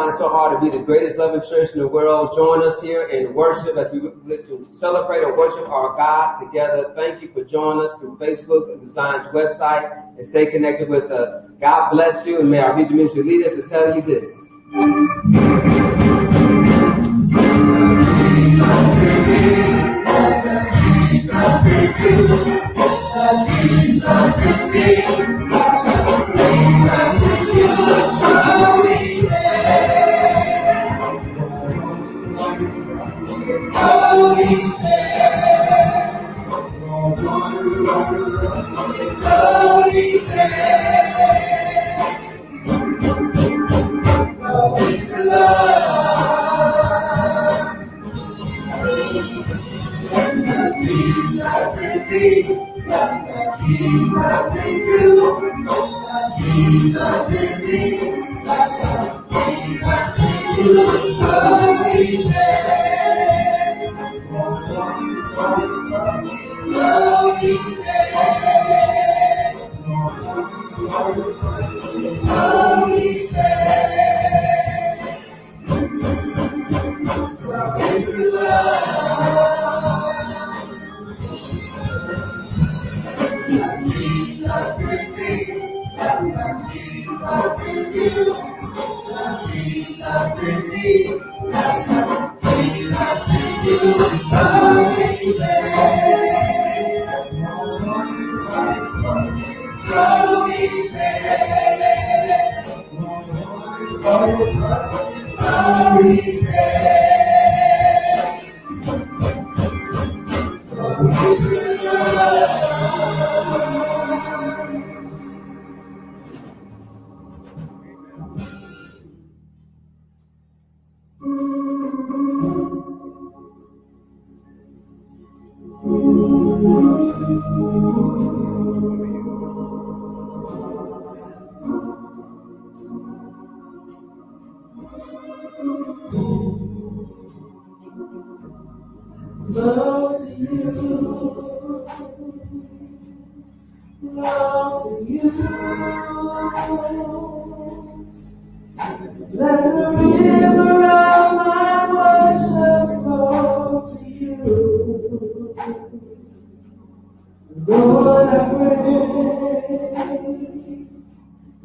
find so hard to be the greatest loving church in the world. Join us here in worship as we to celebrate and worship our God together. Thank you for joining us through Facebook and Design's website and stay connected with us. God bless you and may our region ministry lead us to tell you this. Jesus, Jesus, Jesus, Jesus,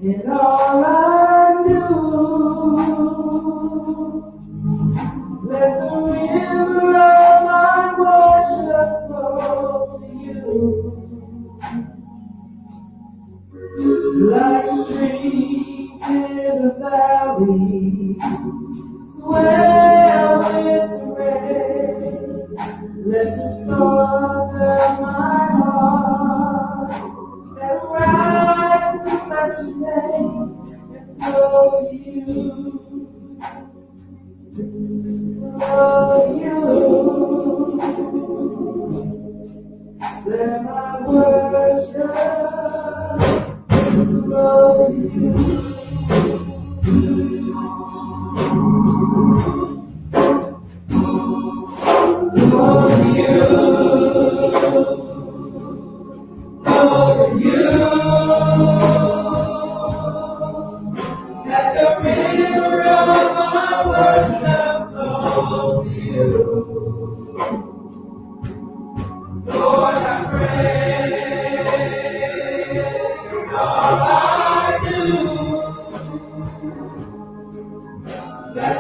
In all my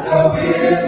Bye.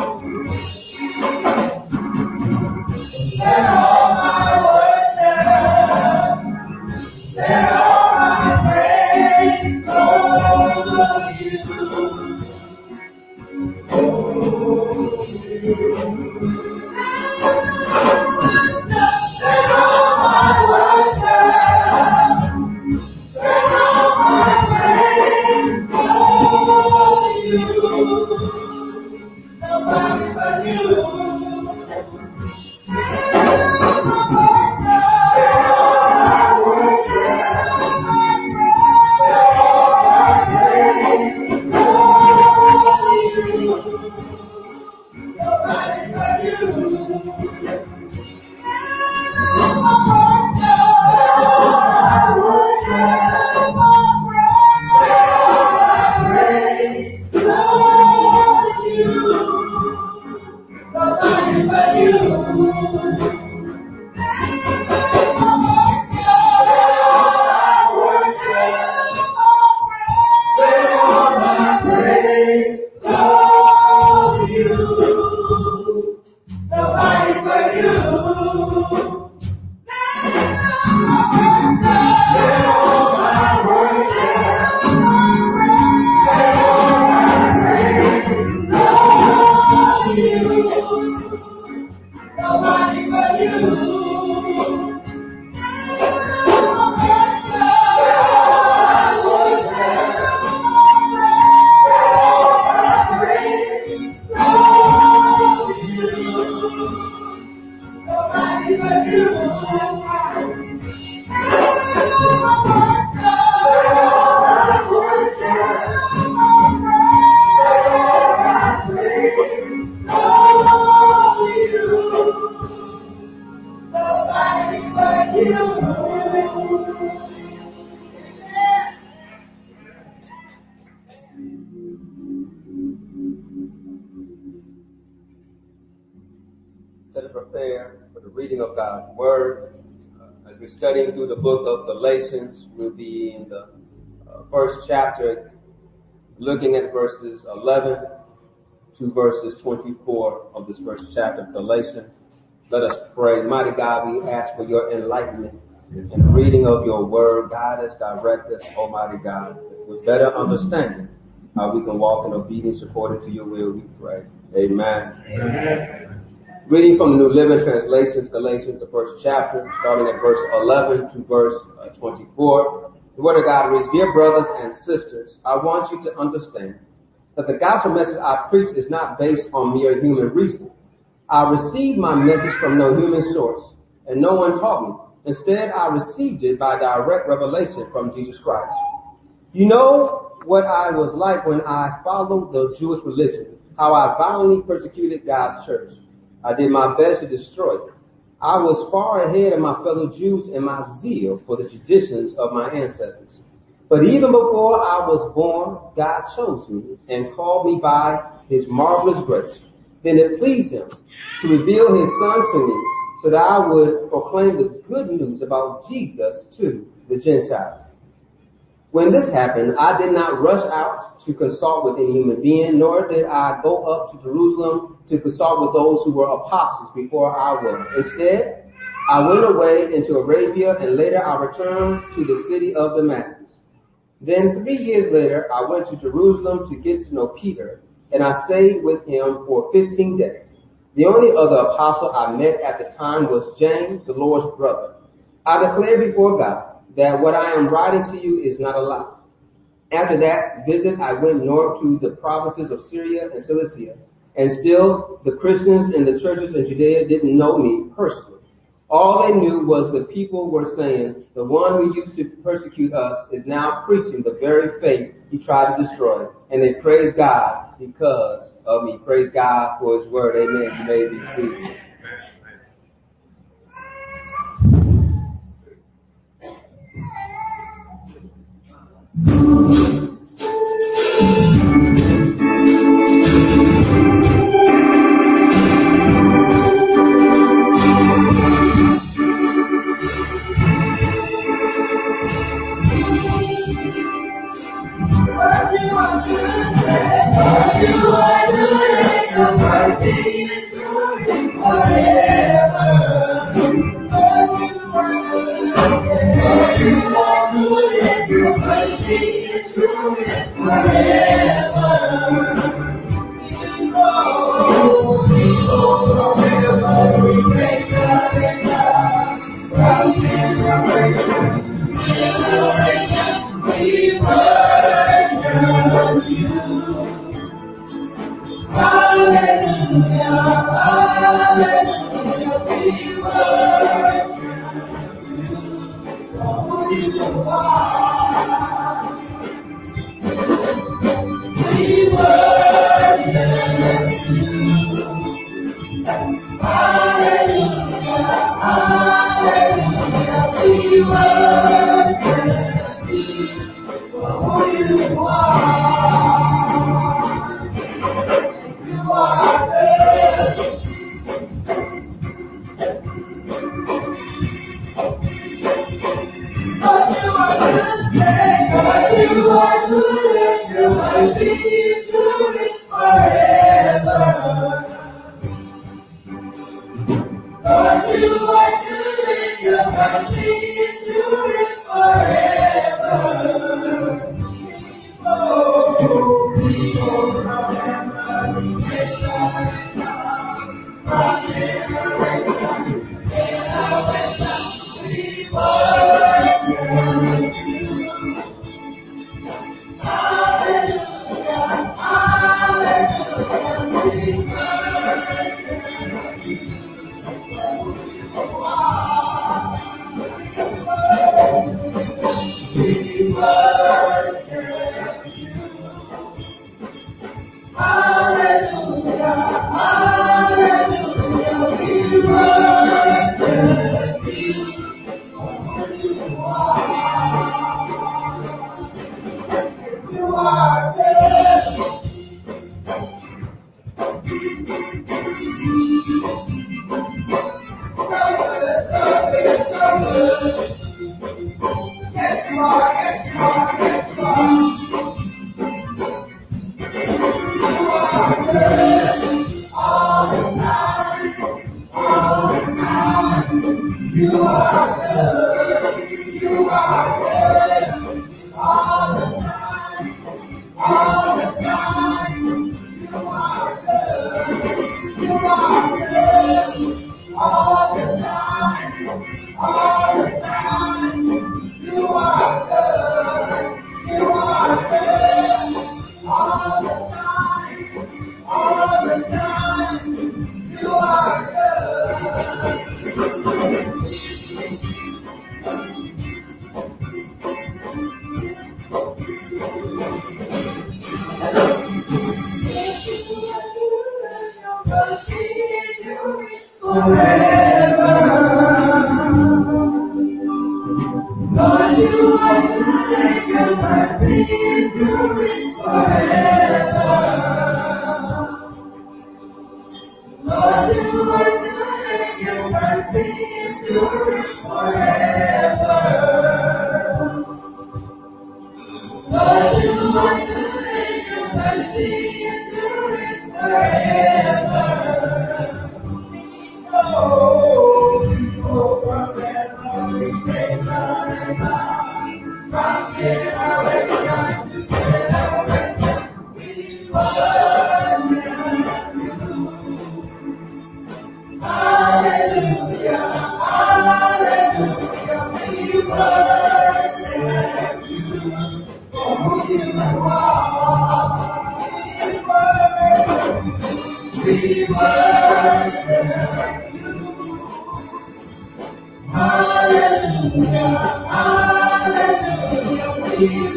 Oh. Looking at verses 11 to verses 24 of this first chapter of Galatians. Let us pray. Mighty God, we ask for your enlightenment in the reading of your word. Guide us, direct us, Almighty God, with better understanding how we can walk in obedience according to your will, we pray. Amen. Reading from the New Living Translation, Galatians, the first chapter, starting at verse 11 to verse uh, 24. The Word of God reads, Dear brothers and sisters, I want you to understand that the gospel message I preach is not based on mere human reasoning. I received my message from no human source, and no one taught me. Instead, I received it by direct revelation from Jesus Christ. You know what I was like when I followed the Jewish religion, how I violently persecuted God's church. I did my best to destroy it. I was far ahead of my fellow Jews in my zeal for the traditions of my ancestors. But even before I was born, God chose me and called me by his marvelous grace. Then it pleased him to reveal his son to me so that I would proclaim the good news about Jesus to the Gentiles. When this happened, I did not rush out to consult with any human being, nor did I go up to Jerusalem to consult with those who were apostles before I was. Instead, I went away into Arabia and later I returned to the city of Damascus. Then three years later, I went to Jerusalem to get to know Peter and I stayed with him for 15 days. The only other apostle I met at the time was James, the Lord's brother. I declare before God that what I am writing to you is not a lie. After that visit, I went north to the provinces of Syria and Cilicia, and still, the Christians in the churches in Judea didn't know me personally. All they knew was the people were saying, the one who used to persecute us is now preaching the very faith he tried to destroy. And they praise God because of me. Praise God for his word. Amen. You may be seated. Thank you. is true forever. Lord,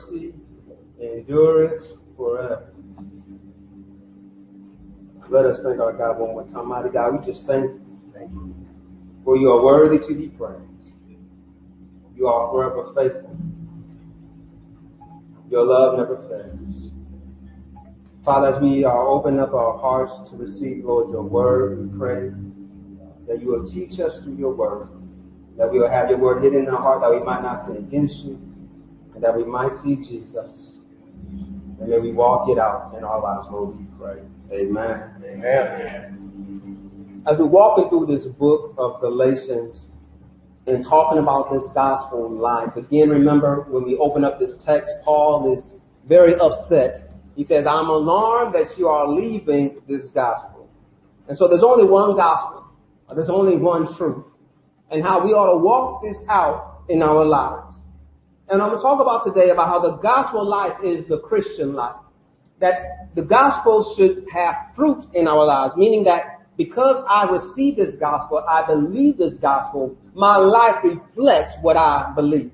mercy endureth forever. Let us thank our God one more time. Mighty God, we just thank you. Thank you. For you are worthy to be praised. You are forever faithful. Your love never fails. Father, as we are open up our hearts to receive, Lord, your word, we pray that you will teach us through your word, that we will have your word hidden in our heart, that we might not sin against you, and that we might see Jesus. And may we walk it out in our lives, Lord, we pray. Amen. Amen. As we're walking through this book of Galatians and talking about this gospel in life, again, remember when we open up this text, Paul is very upset. He says, I'm alarmed that you are leaving this gospel. And so there's only one gospel. There's only one truth. And how we ought to walk this out in our lives. And I'm going to talk about today about how the gospel life is the Christian life. That the gospel should have fruit in our lives, meaning that because I receive this gospel, I believe this gospel, my life reflects what I believe.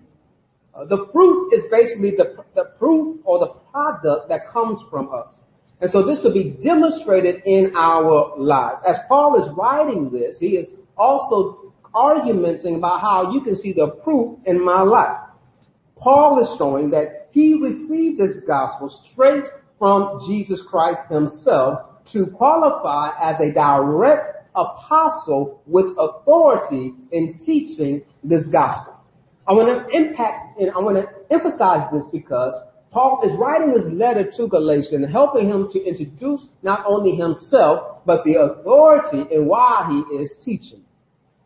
Uh, the fruit is basically the, the proof or the product that comes from us. And so this will be demonstrated in our lives. As Paul is writing this, he is also argumenting about how you can see the proof in my life. Paul is showing that he received this gospel straight from Jesus Christ himself to qualify as a direct apostle with authority in teaching this gospel. I want to impact and I want to emphasize this because Paul is writing this letter to Galatians, helping him to introduce not only himself, but the authority and why he is teaching.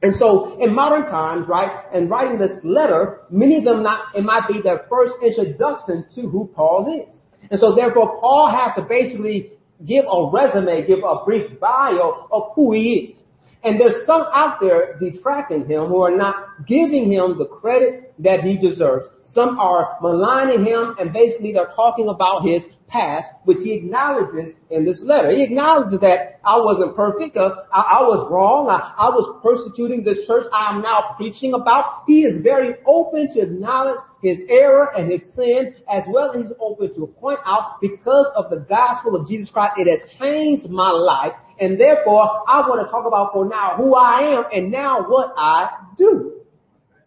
And so in modern times, right, and writing this letter, many of them not, it might be their first introduction to who Paul is. And so therefore Paul has to basically give a resume, give a brief bio of who he is. And there's some out there detracting him who are not giving him the credit that he deserves. Some are maligning him and basically they're talking about his past, which he acknowledges in this letter. He acknowledges that I wasn't perfect, uh, I, I, was wrong, I, I was persecuting this church I'm now preaching about. He is very open to acknowledge his error and his sin, as well he's open to point out because of the gospel of Jesus Christ, it has changed my life and therefore, I want to talk about for now who I am and now what I do.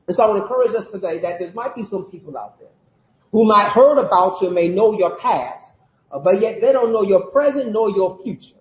And so I want to encourage us today that there might be some people out there who might heard about you, may know your past, but yet they don't know your present nor your future.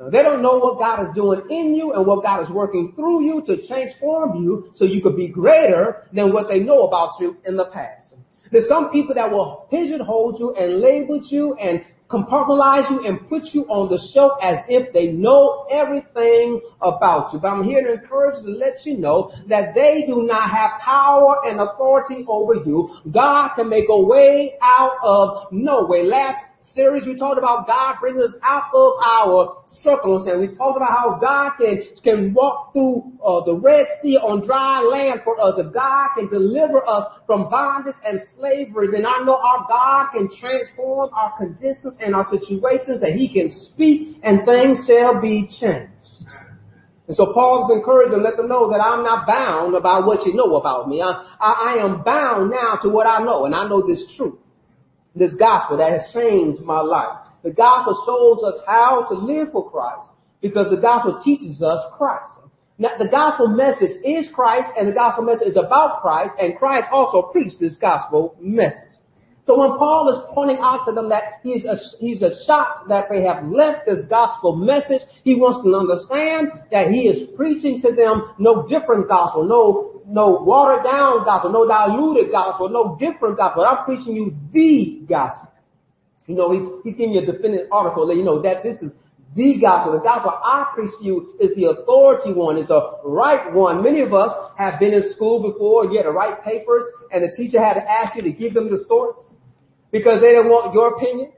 Uh, they don't know what God is doing in you and what God is working through you to transform you so you could be greater than what they know about you in the past. There's some people that will pigeonhole you and label you and compartmentalize you and put you on the shelf as if they know everything about you. But I'm here to encourage you to let you know that they do not have power and authority over you. God can make a way out of no way. Last series, we talked about God bringing us out of our circles, and we talked about how God can, can walk through uh, the Red Sea on dry land for us. If God can deliver us from bondage and slavery, then I know our God can transform our conditions and our situations, that He can speak and things shall be changed. And so Paul is encouraged and let them know that I'm not bound about what you know about me. I, I, I am bound now to what I know, and I know this truth this gospel that has changed my life. The gospel shows us how to live for Christ because the gospel teaches us Christ. Now, the gospel message is Christ and the gospel message is about Christ and Christ also preached this gospel message. So when Paul is pointing out to them that he's a, he's a shocked that they have left this gospel message, he wants to understand that he is preaching to them no different gospel, no no watered down gospel, no diluted gospel, no different gospel. I'm preaching you the gospel. You know, he's, he's giving you a definitive article that you know that this is the gospel. The gospel I preach you is the authority one. It's a right one. Many of us have been in school before. You had to write papers and the teacher had to ask you to give them the source because they didn't want your opinion.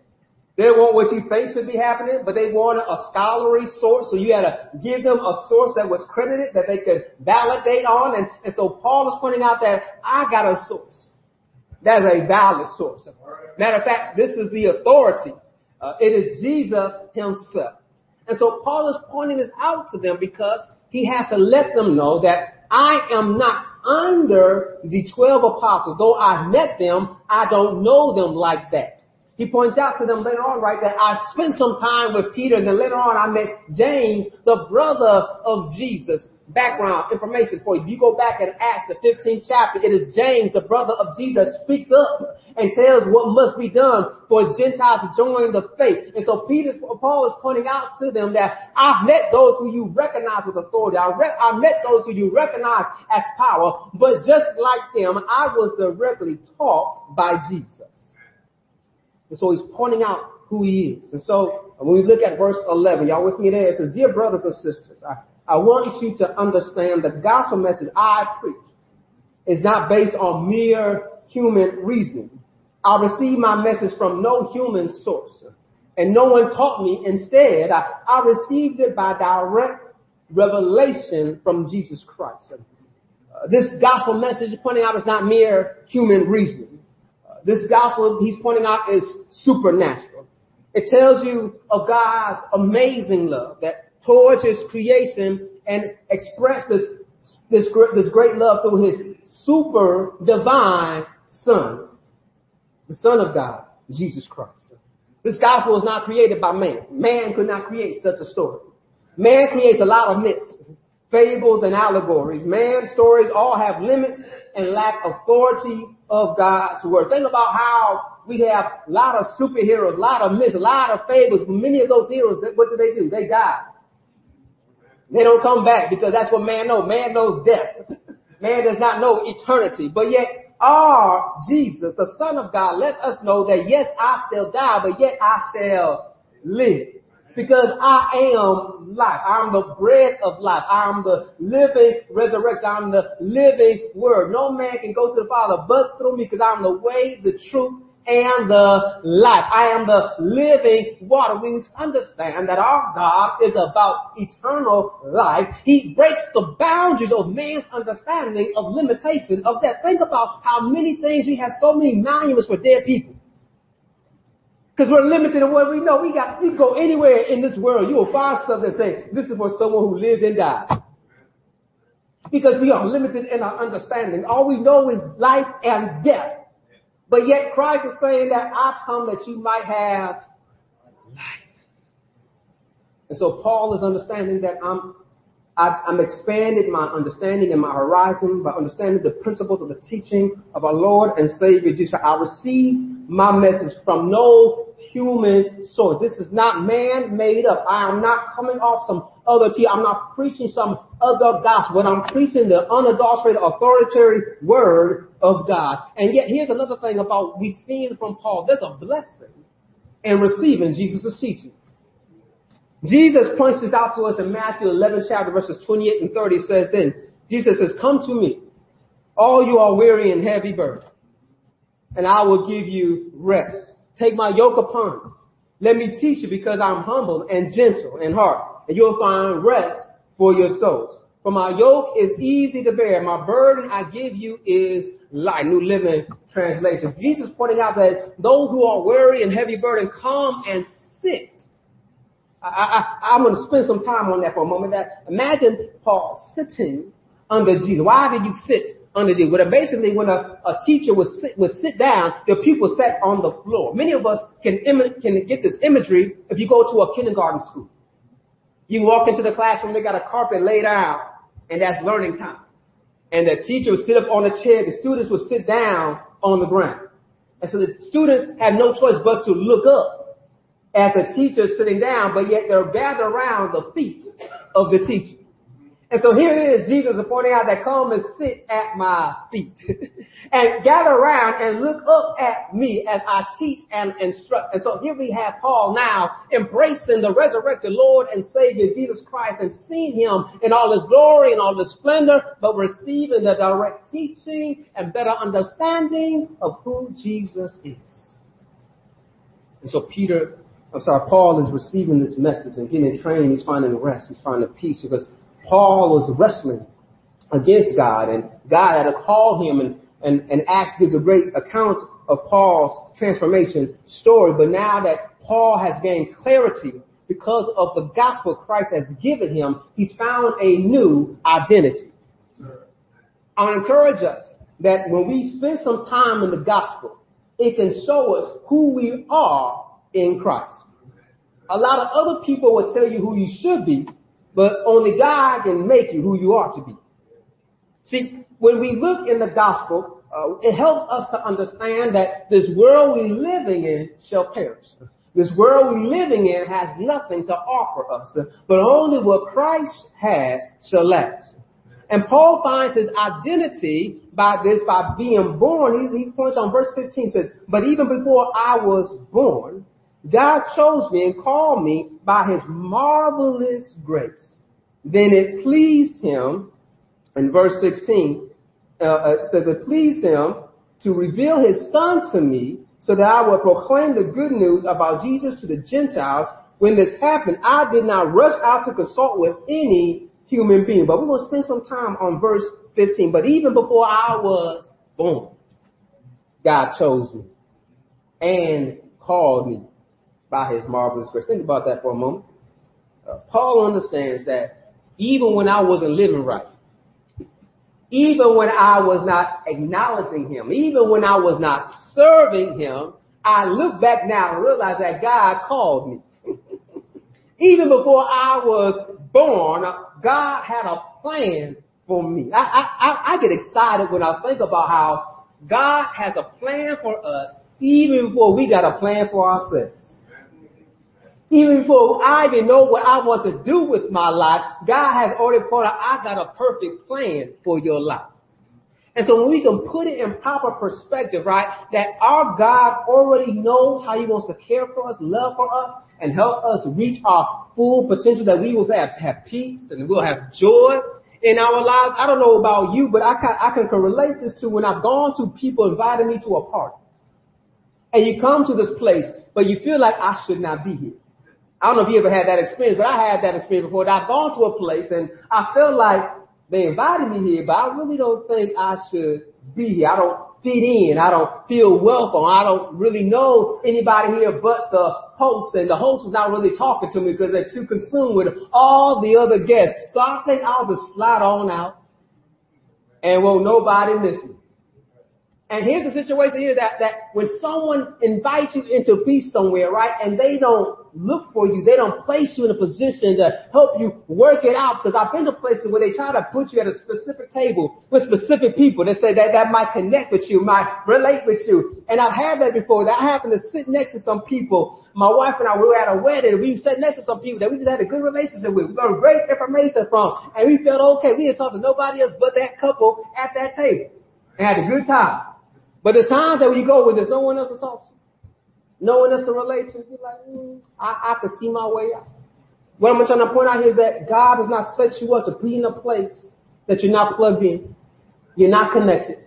They want what you think should be happening, but they wanted a scholarly source. So you had to give them a source that was credited that they could validate on. And, and so Paul is pointing out that I got a source. That is a valid source. Matter of fact, this is the authority. Uh, it is Jesus himself. And so Paul is pointing this out to them because he has to let them know that I am not under the 12 apostles. Though I met them, I don't know them like that. He points out to them later on, right, that I spent some time with Peter, and then later on I met James, the brother of Jesus. Background information for you. You go back and Acts, the 15th chapter, it is James, the brother of Jesus, speaks up and tells what must be done for Gentiles to join the faith. And so Peter, Paul is pointing out to them that I've met those who you recognize with authority. I, re- I met those who you recognize as power, but just like them, I was directly taught by Jesus. And so he's pointing out who he is. And so when we look at verse 11, y'all with me there, it says, Dear brothers and sisters, I, I want you to understand the gospel message I preach is not based on mere human reasoning. I received my message from no human source. And no one taught me. Instead, I, I received it by direct revelation from Jesus Christ. Uh, this gospel message pointing out is not mere human reasoning this gospel he's pointing out is supernatural. It tells you of God's amazing love that towards his creation and expressed this, this, this great love through his super divine son, the son of God, Jesus Christ. This gospel was not created by man. Man could not create such a story. Man creates a lot of myths, fables, and allegories. Man's stories all have limits and lack authority of God's word. Think about how we have a lot of superheroes, a lot of myths, a lot of fables. Many of those heroes, what do they do? They die. They don't come back because that's what man knows. Man knows death. Man does not know eternity. But yet our Jesus, the Son of God, let us know that yes, I shall die, but yet I shall live. Because I am life. I'm the bread of life. I'm the living resurrection. I'm the living word. No man can go to the Father but through me because I'm the way, the truth, and the life. I am the living water. We understand that our God is about eternal life. He breaks the boundaries of man's understanding of limitation of death. Think about how many things we have so many monuments for dead people. Because we're limited in what we know. We got, we go anywhere in this world. You will find stuff that say, this is for someone who lived and died. Because we are limited in our understanding. All we know is life and death. But yet Christ is saying that I come that you might have life. And so Paul is understanding that I'm I'm expanding my understanding and my horizon by understanding the principles of the teaching of our Lord and Savior Jesus. I receive my message from no human source. This is not man made up. I am not coming off some other tea. I'm not preaching some other gospel. I'm preaching the unadulterated, authoritative word of God. And yet, here's another thing about we seeing from Paul. There's a blessing in receiving Jesus' teaching. Jesus points this out to us in Matthew 11 chapter verses 28 and 30 says then, Jesus says, come to me, all you are weary and heavy burdened, and I will give you rest. Take my yoke upon you. Let me teach you because I'm humble and gentle in heart, and you'll find rest for your souls. For my yoke is easy to bear. My burden I give you is light. New Living Translation. Jesus pointing out that those who are weary and heavy burden come and sit I, I, I'm going to spend some time on that for a moment. That imagine Paul sitting under Jesus. Why did you sit under Jesus? Well, basically, when a, a teacher would sit, would sit down, the pupils sat on the floor. Many of us can Im- can get this imagery if you go to a kindergarten school. You walk into the classroom, they got a carpet laid out, and that's learning time. And the teacher would sit up on a chair, the students would sit down on the ground. And so the students have no choice but to look up at the teacher sitting down, but yet they're gathered around the feet of the teacher. And so here it is, Jesus is pointing out that come and sit at my feet and gather around and look up at me as I teach and instruct. And so here we have Paul now embracing the resurrected Lord and Savior Jesus Christ and seeing him in all his glory and all his splendor, but receiving the direct teaching and better understanding of who Jesus is. And so Peter I'm sorry, Paul is receiving this message and getting trained. He's finding rest. He's finding peace because Paul was wrestling against God and God had to call him and, and, and Acts gives a great account of Paul's transformation story. But now that Paul has gained clarity because of the gospel Christ has given him, he's found a new identity. I encourage us that when we spend some time in the gospel, it can show us who we are in Christ. A lot of other people will tell you who you should be, but only God can make you who you are to be. See, when we look in the gospel, uh, it helps us to understand that this world we're living in shall perish. This world we're living in has nothing to offer us, but only what Christ has shall last. And Paul finds his identity by this, by being born. He, he points on verse 15 says, but even before I was born, God chose me and called me by his marvelous grace. Then it pleased him, in verse 16, uh, uh, it says it pleased him to reveal his son to me so that I would proclaim the good news about Jesus to the Gentiles. When this happened, I did not rush out to consult with any human being. But we're going to spend some time on verse 15. But even before I was born, God chose me and called me by his marvelous grace. Think about that for a moment. uh, Paul understands that even when I wasn't living right, even when I was not acknowledging him, even when I was not serving him, I look back now and realize that God called me. even before I was born, God had a plan for me. I, I, I get excited when I think about how God has a plan for us even before we got a plan for ourselves. Even before I even know what I want to do with my life, God has already put out, I got a perfect plan for your life. And so when we can put it in proper perspective, right, that our God already knows how he wants to care for us, love for us, and help us reach our full potential that we will have, have peace and we'll have joy in our lives. I don't know about you, but I can, I can relate this to when I've gone to people inviting me to a party. And you come to this place, but you feel like I should not be here. I don't know if you ever had that experience, but I had that experience before. I've gone to a place and I felt like they invited me here, but I really don't think I should be here. I don't fit in. I don't feel welcome. I don't really know anybody here but the host, and the host is not really talking to me because they're too consumed with all the other guests. So I think I'll just slide on out and won't nobody miss me. And here's the situation here that, that when someone invites you into be somewhere, right, and they don't look for you, they don't place you in a position to help you work it out, because I've been to places where they try to put you at a specific table with specific people that say that that might connect with you, might relate with you. And I've had that before. That happened to sit next to some people. My wife and I, we were at a wedding, we sat next to some people that we just had a good relationship with. We got great information from, and we felt okay. We didn't talk to nobody else but that couple at that table. And had a good time. But there's times that when you go where there's no one else to talk to, no one else to relate to, you're like, mm, I, I can see my way out. What I'm trying to point out here is that God does not set you up to be in a place that you're not plugged in. You're not connected.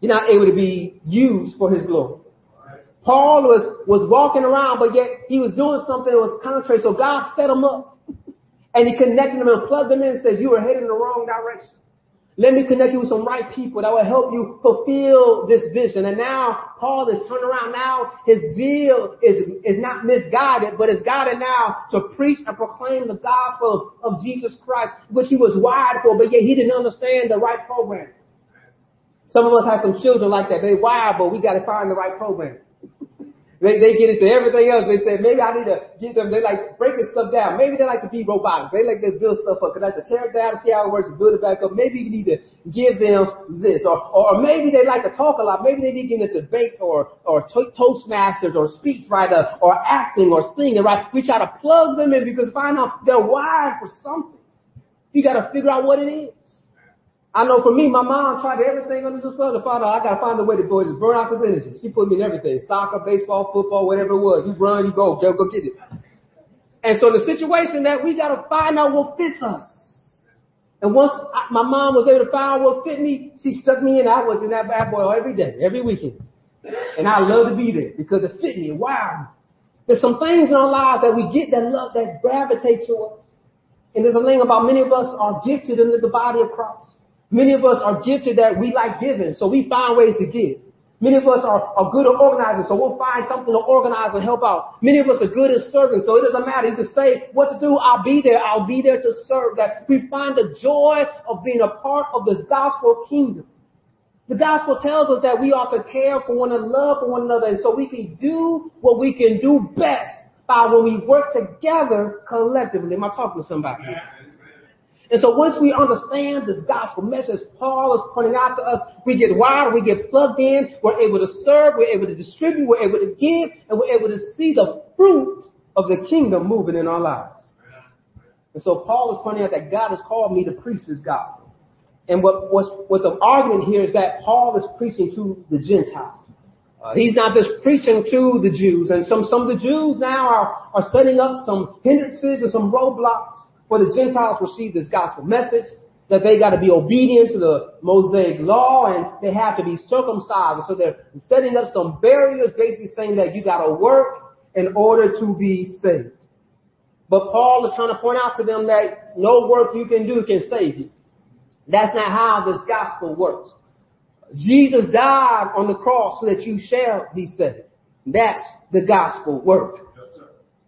You're not able to be used for his glory. Paul was, was walking around, but yet he was doing something that was contrary. So God set him up and he connected him and plugged him in and says, you are heading in the wrong direction. Let me connect you with some right people that will help you fulfill this vision. And now Paul is turned around. Now his zeal is, is not misguided, but is guided now to preach and proclaim the gospel of, of Jesus Christ, which he was wired for, but yet he didn't understand the right program. Some of us have some children like that. They wired, but we got to find the right program. They, they get into everything else. They say, maybe I need to get them, they like breaking stuff down. Maybe they like to be robotics. They like to build stuff up because I have to tear it down see how it works build it back up. Maybe you need to give them this. Or, or maybe they like to talk a lot. Maybe they need to get into debate or, or to- toastmasters or speechwriter or acting or singing, right? We try to plug them in because find out they're wired for something. You got to figure out what it is. I know for me, my mom tried everything under the sun to find out I gotta find a way to and burn out this energy. She put me in everything. Soccer, baseball, football, whatever it was. You run, you go, go, go get it. And so the situation that we gotta find out what fits us. And once I, my mom was able to find what fit me, she stuck me in. I was in that bad boy every day, every weekend. And I love to be there because it fit me. Wow. There's some things in our lives that we get that love, that gravitate to us. And there's a thing about many of us are gifted into the body of Christ. Many of us are gifted that we like giving, so we find ways to give. Many of us are, are good at organizing, so we'll find something to organize and help out. Many of us are good at serving, so it doesn't matter. You just say what to do, I'll be there, I'll be there to serve. That we find the joy of being a part of the gospel kingdom. The gospel tells us that we ought to care for one another, love for one another, and so we can do what we can do best by when we work together collectively. Am I talking to somebody? And so once we understand this gospel message Paul is pointing out to us, we get wired, we get plugged in, we're able to serve, we're able to distribute, we're able to give, and we're able to see the fruit of the kingdom moving in our lives. And so Paul is pointing out that God has called me to preach this gospel. And what, what's, what the argument here is that Paul is preaching to the Gentiles. Uh, he's not just preaching to the Jews. And some, some of the Jews now are, are setting up some hindrances and some roadblocks for the Gentiles receive this gospel message, that they got to be obedient to the Mosaic law and they have to be circumcised. So they're setting up some barriers, basically saying that you got to work in order to be saved. But Paul is trying to point out to them that no work you can do can save you. That's not how this gospel works. Jesus died on the cross so that you shall be saved. That's the gospel work.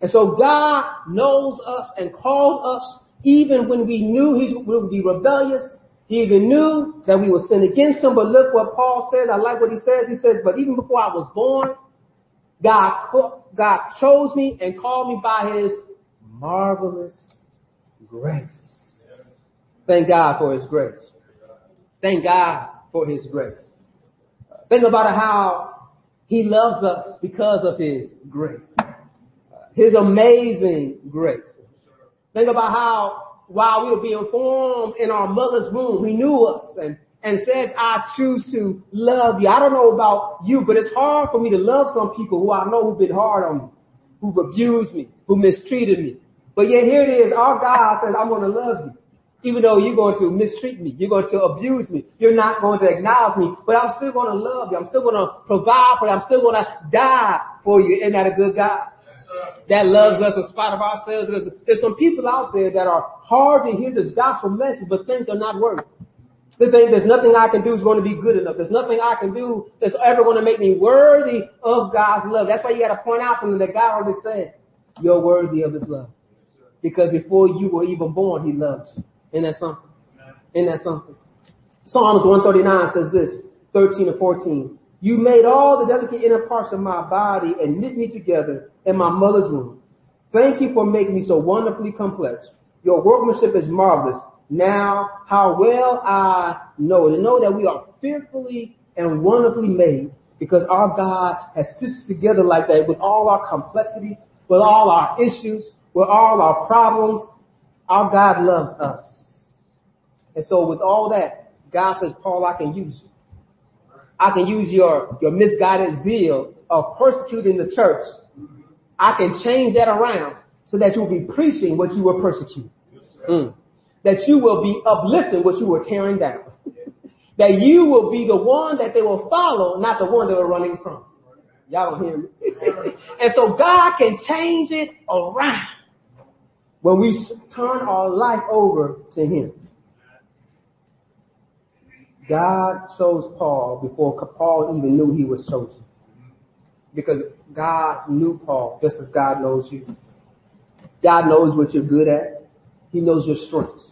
And so God knows us and called us even when we knew he would be rebellious. He even knew that we would sin against him. But look what Paul says. I like what he says. He says, but even before I was born, God, God chose me and called me by his marvelous grace. Thank God for his grace. Thank God for his grace. Think about how he loves us because of his grace. His amazing grace. Think about how while we were being formed in our mother's womb, he knew us and, and says, I choose to love you. I don't know about you, but it's hard for me to love some people who I know who've been hard on me, who've abused me, who mistreated me. But yet here it is, our God says, I'm going to love you. Even though you're going to mistreat me, you're going to abuse me, you're not going to acknowledge me, but I'm still going to love you. I'm still going to provide for you. I'm still going to die for you. Isn't that a good God? That loves us in spite of ourselves. There's, there's some people out there that are hard to hear this gospel message, but think they're not worthy. They think there's nothing I can do is going to be good enough. There's nothing I can do that's ever going to make me worthy of God's love. That's why you got to point out them that God already said, you're worthy of His love. Because before you were even born, He loved you. Isn't that something? Isn't that something? Psalms 139 says this, 13 and 14. You made all the delicate inner parts of my body and knit me together in my mother's womb. Thank you for making me so wonderfully complex. Your workmanship is marvelous. Now, how well I know to know that we are fearfully and wonderfully made because our God has stitched together like that with all our complexities, with all our issues, with all our problems. Our God loves us. And so with all that, God says, Paul, I can use you. I can use your, your misguided zeal of persecuting the church. I can change that around so that you'll be preaching what you were persecuting. Mm. That you will be uplifting what you were tearing down. that you will be the one that they will follow, not the one they were running from. Y'all don't hear me. and so God can change it around when we turn our life over to Him. God chose Paul before Paul even knew he was chosen. Because God knew Paul just as God knows you. God knows what you're good at. He knows your strengths.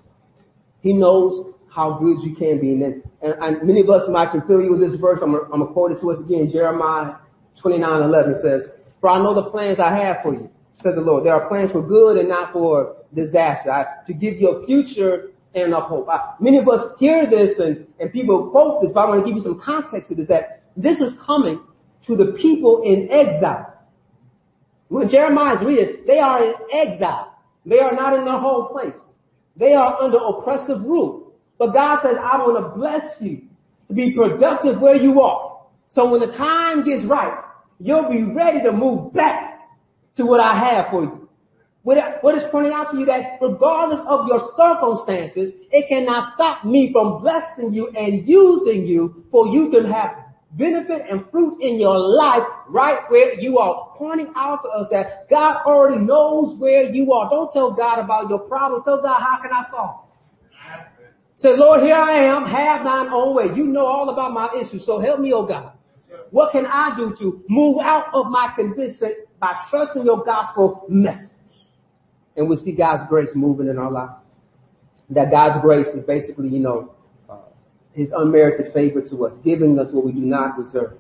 He knows how good you can be. And, and, and many of us might can you with this verse. I'm going to quote it to us again. Jeremiah 29, 11 says, For I know the plans I have for you, says the Lord. There are plans for good and not for disaster. I, to give you a future and a hope. I, many of us hear this and, and people quote this, but I want to give you some context to this, that this is coming to the people in exile. When Jeremiah is reading, they are in exile. They are not in their home place. They are under oppressive rule. But God says, I want to bless you to be productive where you are. So when the time gets right, you'll be ready to move back to what I have for you. What is pointing out to you that regardless of your circumstances, it cannot stop me from blessing you and using you for you to have benefit and fruit in your life right where you are. Pointing out to us that God already knows where you are. Don't tell God about your problems. Tell God, how can I solve? Say, Lord, here I am. Have thine own way. You know all about my issues. So help me, oh God. What can I do to move out of my condition by trusting your gospel message? and we see God's grace moving in our lives. That God's grace is basically, you know, His unmerited favor to us, giving us what we do not deserve.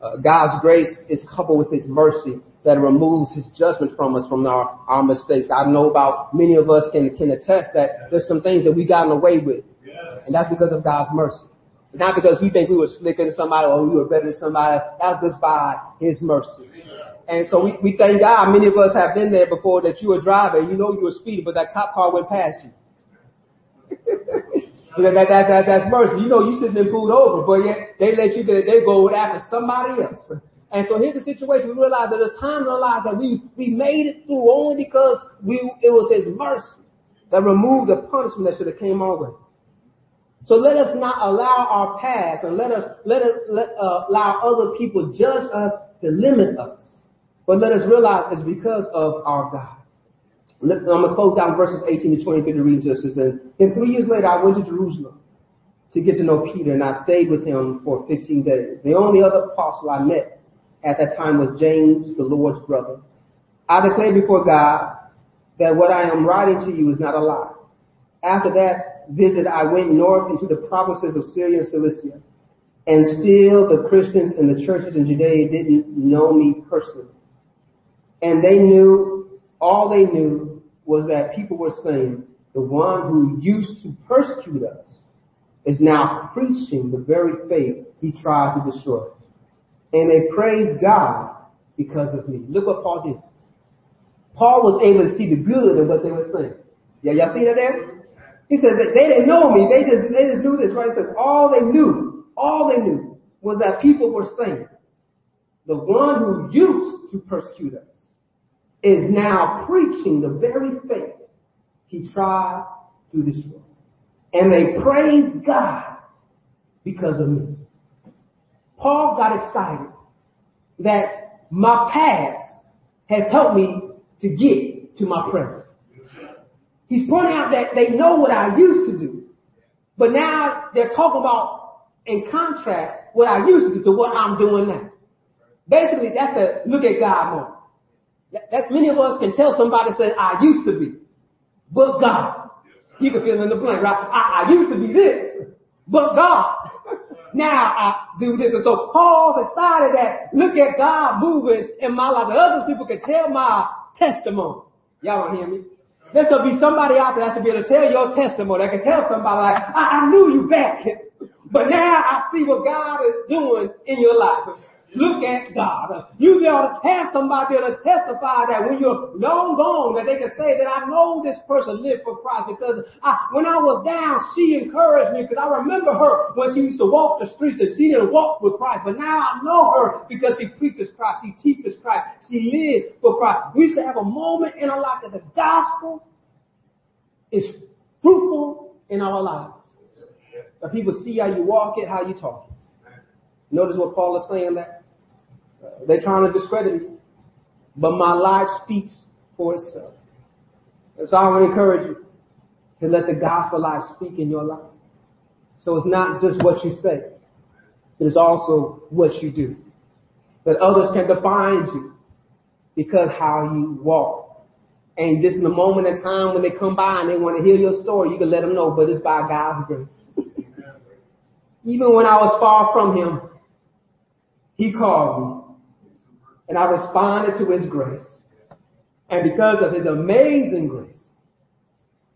Uh, God's grace is coupled with His mercy that removes His judgment from us from our, our mistakes. I know about many of us can, can attest that there's some things that we gotten away with. Yes. And that's because of God's mercy. Not because we think we were slicker than somebody or we were better than somebody. That's just by His mercy. And so we, we thank God many of us have been there before that you were driving, you know you were speeding, but that cop car went past you. that, that, that, that, that's mercy. You know you shouldn't have pulled over, but yet they let you, they go after somebody else. And so here's the situation. We realize that times in our lives that we, we made it through only because we, it was His mercy that removed the punishment that should have came our way. So let us not allow our past and let us, let us, let, uh, allow other people judge us to limit us. But let us realize it's because of our God. I'm going to close out verses 18 to 23 to read this. And then three years later, I went to Jerusalem to get to know Peter, and I stayed with him for 15 days. The only other apostle I met at that time was James, the Lord's brother. I declare before God that what I am writing to you is not a lie. After that visit, I went north into the provinces of Syria and Cilicia. And still the Christians in the churches in Judea didn't know me personally. And they knew, all they knew was that people were saying, the one who used to persecute us is now preaching the very faith he tried to destroy. And they praised God because of me. Look what Paul did. Paul was able to see the good in what they were saying. Yeah, y'all see that there? He says that they didn't know me. They just, they just knew this, right? He says all they knew, all they knew was that people were saying, the one who used to persecute us is now preaching the very faith he tried to destroy. And they praise God because of me. Paul got excited that my past has helped me to get to my present. He's pointing out that they know what I used to do, but now they're talking about in contrast what I used to do to what I'm doing now. Basically, that's the look at God moment. That's many of us can tell somebody said I used to be, but God. You can fill in the blank, right? I, I used to be this, but God. now I do this. And so Paul's excited that look at God moving in my life. Other people can tell my testimony. Y'all don't hear me? There should be somebody out there that should be able to tell your testimony. That can tell somebody like, I, I knew you back, but now I see what God is doing in your life. Look at God. You ought to have somebody to testify that when you're long gone, that they can say that I know this person lived for Christ because I, when I was down, she encouraged me because I remember her when she used to walk the streets and she didn't walk with Christ. But now I know her because she preaches Christ, she teaches Christ, she lives for Christ. We used to have a moment in our life that the gospel is fruitful in our lives. That people see how you walk it, how you talk it. Notice what Paul is saying there. They're trying to discredit me. But my life speaks for itself. And so I want to encourage you to let the gospel life speak in your life. So it's not just what you say, it is also what you do. That others can define you because how you walk. And this is the moment in time when they come by and they want to hear your story, you can let them know, but it's by God's grace. Even when I was far from Him, He called me and I responded to his grace. And because of his amazing grace,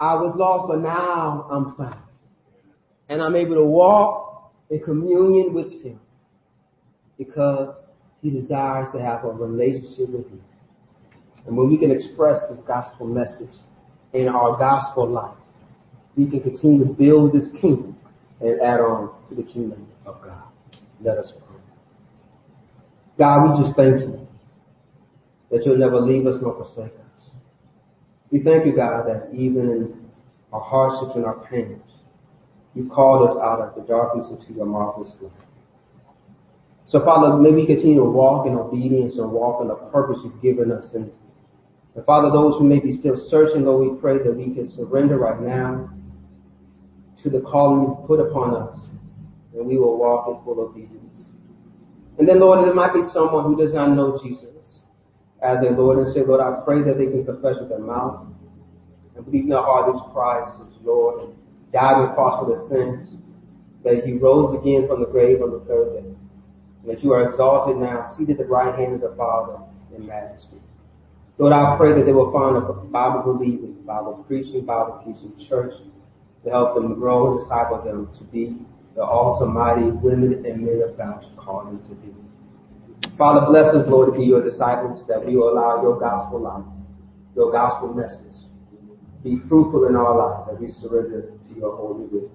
I was lost, but now I'm found. And I'm able to walk in communion with him because he desires to have a relationship with me. And when we can express this gospel message in our gospel life, we can continue to build this kingdom and add on to the kingdom of God. Let us pray. God, we just thank you that you'll never leave us nor forsake us. We thank you, God, that even in our hardships and our pains, you called us out of the darkness into your marvelous light. So, Father, may we continue to walk in obedience and walk in the purpose you've given us. And, and Father, those who may be still searching, Lord, we pray that we can surrender right now to the calling you've put upon us, and we will walk in full obedience. And then, Lord, there might be someone who does not know Jesus as their Lord and Savior. Lord, I pray that they can confess with their mouth and believe in their heart that Christ is Lord died on the cross for their sins, that he rose again from the grave on the third day, and that you are exalted now, seated at the right hand of the Father in majesty. Lord, I pray that they will find a Bible believing, Bible preaching, Bible teaching church to help them grow and disciple them to be the awesome, mighty women and men of God you call them to be. Father, bless us, Lord, to be your disciples, that we will allow your gospel life, your gospel message, be fruitful in our lives as we surrender to your holy will.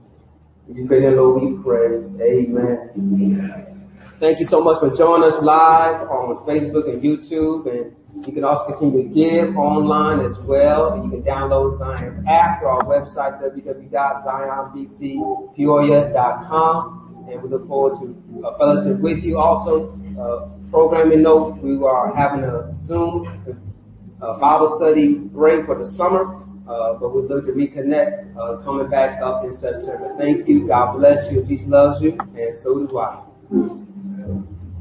In Jesus' name, Lord, we pray. Amen. Amen. Thank you so much for joining us live on Facebook and YouTube. And you can also continue to give online as well. And you can download Zion's app through our website, www.zionbcpeoria.com. And we look forward to a fellowship with you also. Uh, programming note, we are having a Zoom uh, Bible study break for the summer, uh, but we'd love to reconnect uh, coming back up in September. Thank you. God bless you. Jesus loves you, and so do I.